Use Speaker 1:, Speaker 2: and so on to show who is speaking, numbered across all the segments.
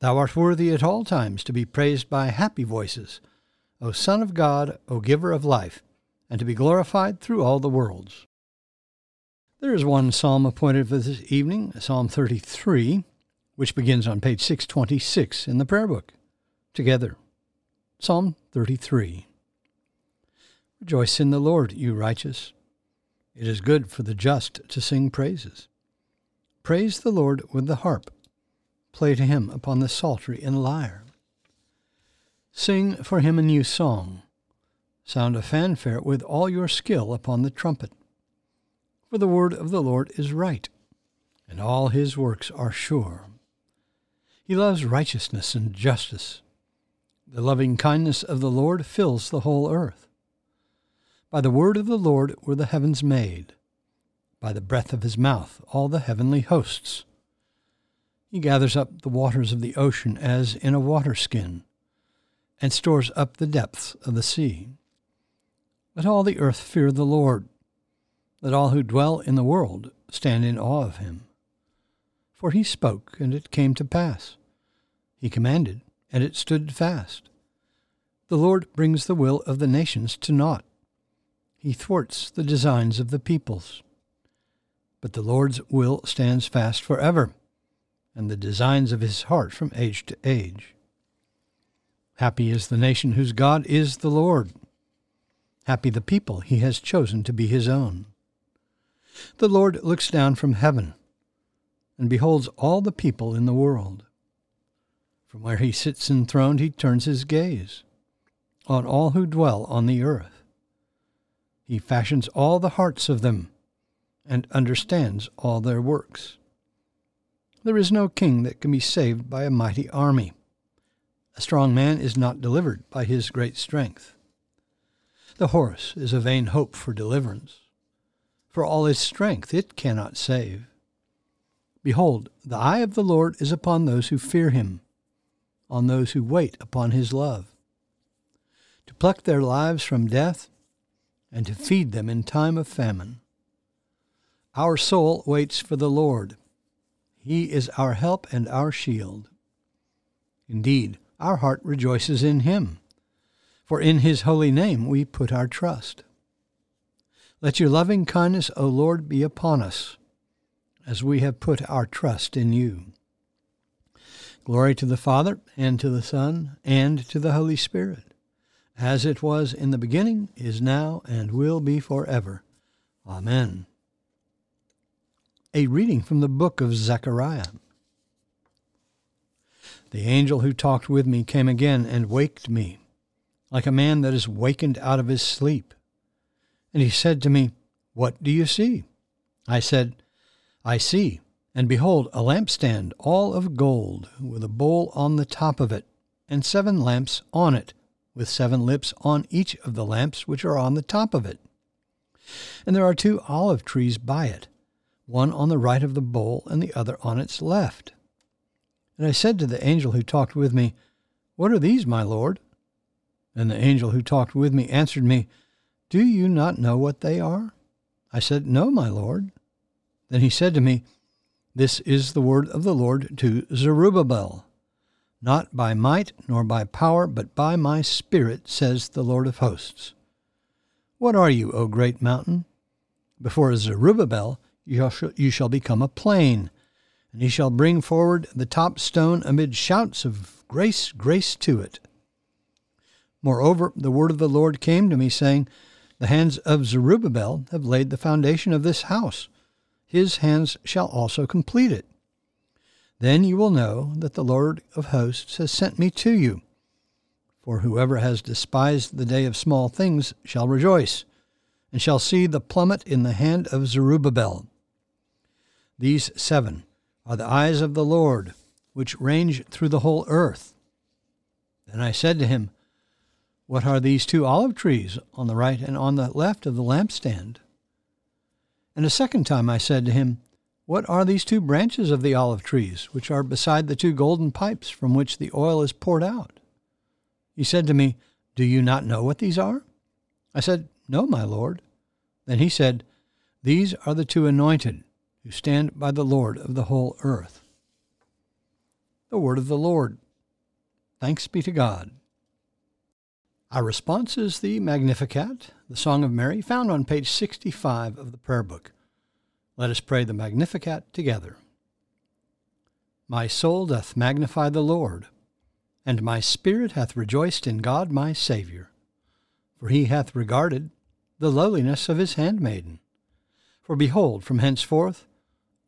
Speaker 1: Thou art worthy at all times to be praised by happy voices, O Son of God, O Giver of life, and to be glorified through all the worlds. There is one psalm appointed for this evening, Psalm 33, which begins on page 626 in the prayer book. Together, Psalm 33. Rejoice in the Lord, you righteous. It is good for the just to sing praises. Praise the Lord with the harp Play to him upon the psaltery and lyre. Sing for him a new song. Sound a fanfare with all your skill upon the trumpet. For the word of the Lord is right, and all his works are sure. He loves righteousness and justice. The loving kindness of the Lord fills the whole earth. By the word of the Lord were the heavens made, by the breath of his mouth all the heavenly hosts. He gathers up the waters of the ocean as in a water skin, and stores up the depths of the sea. Let all the earth fear the Lord. Let all who dwell in the world stand in awe of him. For he spoke, and it came to pass. He commanded, and it stood fast. The Lord brings the will of the nations to naught. He thwarts the designs of the peoples. But the Lord's will stands fast forever and the designs of his heart from age to age. Happy is the nation whose God is the Lord. Happy the people he has chosen to be his own. The Lord looks down from heaven and beholds all the people in the world. From where he sits enthroned, he turns his gaze on all who dwell on the earth. He fashions all the hearts of them and understands all their works. There is no king that can be saved by a mighty army. A strong man is not delivered by his great strength. The horse is a vain hope for deliverance. For all its strength it cannot save. Behold, the eye of the Lord is upon those who fear him, on those who wait upon his love, to pluck their lives from death and to feed them in time of famine. Our soul waits for the Lord he is our help and our shield. Indeed, our heart rejoices in him, for in his holy name we put our trust. Let your loving kindness, O Lord, be upon us, as we have put our trust in you. Glory to the Father, and to the Son, and to the Holy Spirit, as it was in the beginning, is now, and will be forever. Amen. A reading from the book of Zechariah. The angel who talked with me came again and waked me, like a man that is wakened out of his sleep. And he said to me, What do you see? I said, I see, and behold, a lampstand all of gold, with a bowl on the top of it, and seven lamps on it, with seven lips on each of the lamps which are on the top of it. And there are two olive trees by it one on the right of the bowl and the other on its left. And I said to the angel who talked with me, What are these, my lord? And the angel who talked with me answered me, Do you not know what they are? I said, No, my lord. Then he said to me, This is the word of the Lord to Zerubbabel. Not by might nor by power, but by my Spirit, says the Lord of hosts. What are you, O great mountain? Before Zerubbabel, you shall, become a plain, and he shall bring forward the top stone amid shouts of grace, grace to it. Moreover, the word of the Lord came to me, saying, The hands of Zerubbabel have laid the foundation of this house. His hands shall also complete it. Then you will know that the Lord of hosts has sent me to you. For whoever has despised the day of small things shall rejoice, and shall see the plummet in the hand of Zerubbabel. These seven are the eyes of the Lord, which range through the whole earth. Then I said to him, What are these two olive trees on the right and on the left of the lampstand? And a second time I said to him, What are these two branches of the olive trees, which are beside the two golden pipes from which the oil is poured out? He said to me, Do you not know what these are? I said, No, my Lord. Then he said, These are the two anointed who stand by the Lord of the whole earth. The word of the Lord. Thanks be to God. Our response is the Magnificat, the Song of Mary, found on page 65 of the Prayer Book. Let us pray the Magnificat together. My soul doth magnify the Lord, and my spirit hath rejoiced in God my Saviour, for he hath regarded the lowliness of his handmaiden. For behold, from henceforth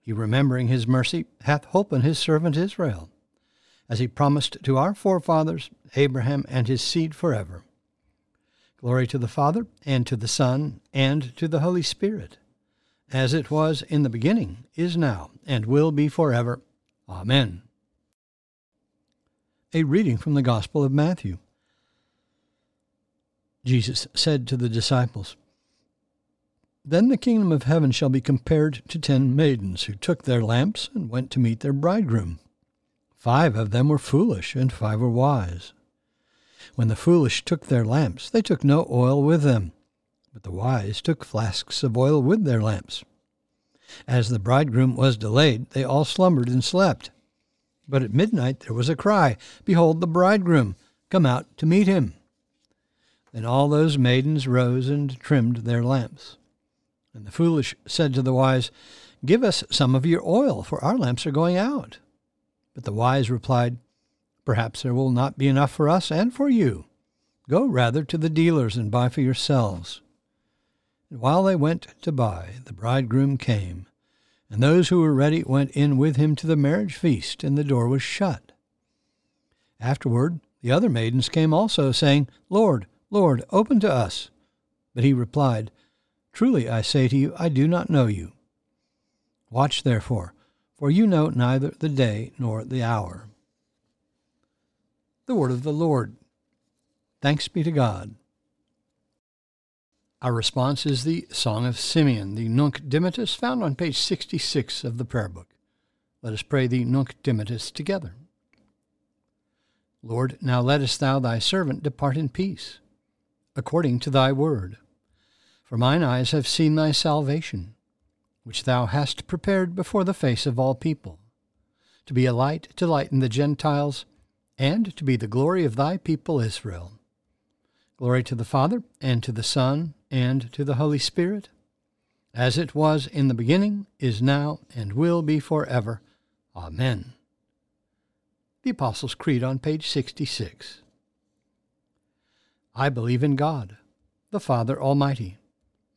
Speaker 1: He, remembering his mercy, hath holpen his servant Israel, as he promised to our forefathers, Abraham and his seed forever. Glory to the Father, and to the Son, and to the Holy Spirit, as it was in the beginning, is now, and will be forever. Amen. A reading from the Gospel of Matthew. Jesus said to the disciples, Then the kingdom of heaven shall be compared to ten maidens who took their lamps and went to meet their bridegroom. Five of them were foolish, and five were wise. When the foolish took their lamps, they took no oil with them, but the wise took flasks of oil with their lamps. As the bridegroom was delayed, they all slumbered and slept. But at midnight there was a cry, Behold the bridegroom! Come out to meet him. Then all those maidens rose and trimmed their lamps. And the foolish said to the wise, Give us some of your oil, for our lamps are going out. But the wise replied, Perhaps there will not be enough for us and for you. Go rather to the dealers and buy for yourselves. And while they went to buy, the bridegroom came, and those who were ready went in with him to the marriage feast, and the door was shut. Afterward, the other maidens came also, saying, Lord, Lord, open to us. But he replied, Truly I say to you, I do not know you. Watch therefore, for you know neither the day nor the hour. The word of the Lord. Thanks be to God. Our response is the Song of Simeon, the Nunc Dimittis, found on page 66 of the Prayer Book. Let us pray the Nunc Dimittis together. Lord, now lettest thou thy servant depart in peace according to thy word. For mine eyes have seen thy salvation, which thou hast prepared before the face of all people, to be a light to lighten the Gentiles, and to be the glory of thy people Israel. Glory to the Father, and to the Son, and to the Holy Spirit, as it was in the beginning, is now, and will be forever. Amen. The Apostles' Creed on page 66. I believe in God, the Father Almighty,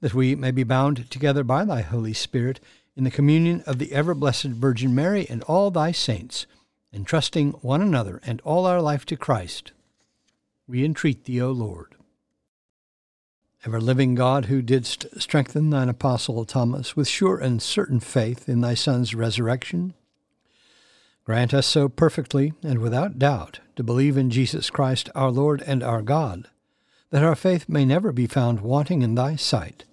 Speaker 1: that we may be bound together by thy Holy Spirit in the communion of the ever blessed Virgin Mary and all thy saints, entrusting one another and all our life to Christ. We entreat thee, O Lord. Ever living God, who didst strengthen thine apostle Thomas with sure and certain faith in thy Son's resurrection, Grant us so perfectly and without doubt to believe in Jesus Christ our Lord and our God, that our faith may never be found wanting in thy sight.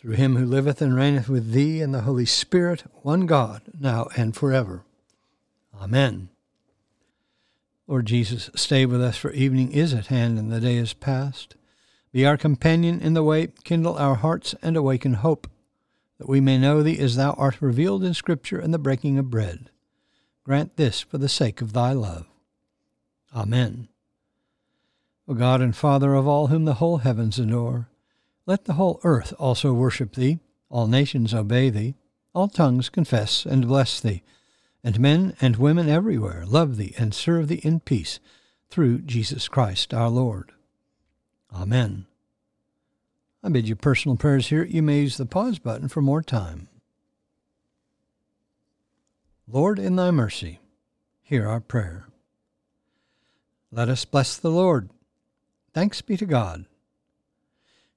Speaker 1: Through him who liveth and reigneth with thee and the Holy Spirit, one God, now and forever. Amen. Lord Jesus, stay with us, for evening is at hand and the day is past. Be our companion in the way, kindle our hearts, and awaken hope, that we may know thee as thou art revealed in Scripture and the breaking of bread grant this for the sake of thy love. Amen. O God and Father of all whom the whole heavens adore, let the whole earth also worship thee, all nations obey thee, all tongues confess and bless thee, and men and women everywhere love thee and serve thee in peace, through Jesus Christ our Lord. Amen. I bid you personal prayers here. You may use the pause button for more time. Lord, in thy mercy, hear our prayer. Let us bless the Lord. Thanks be to God.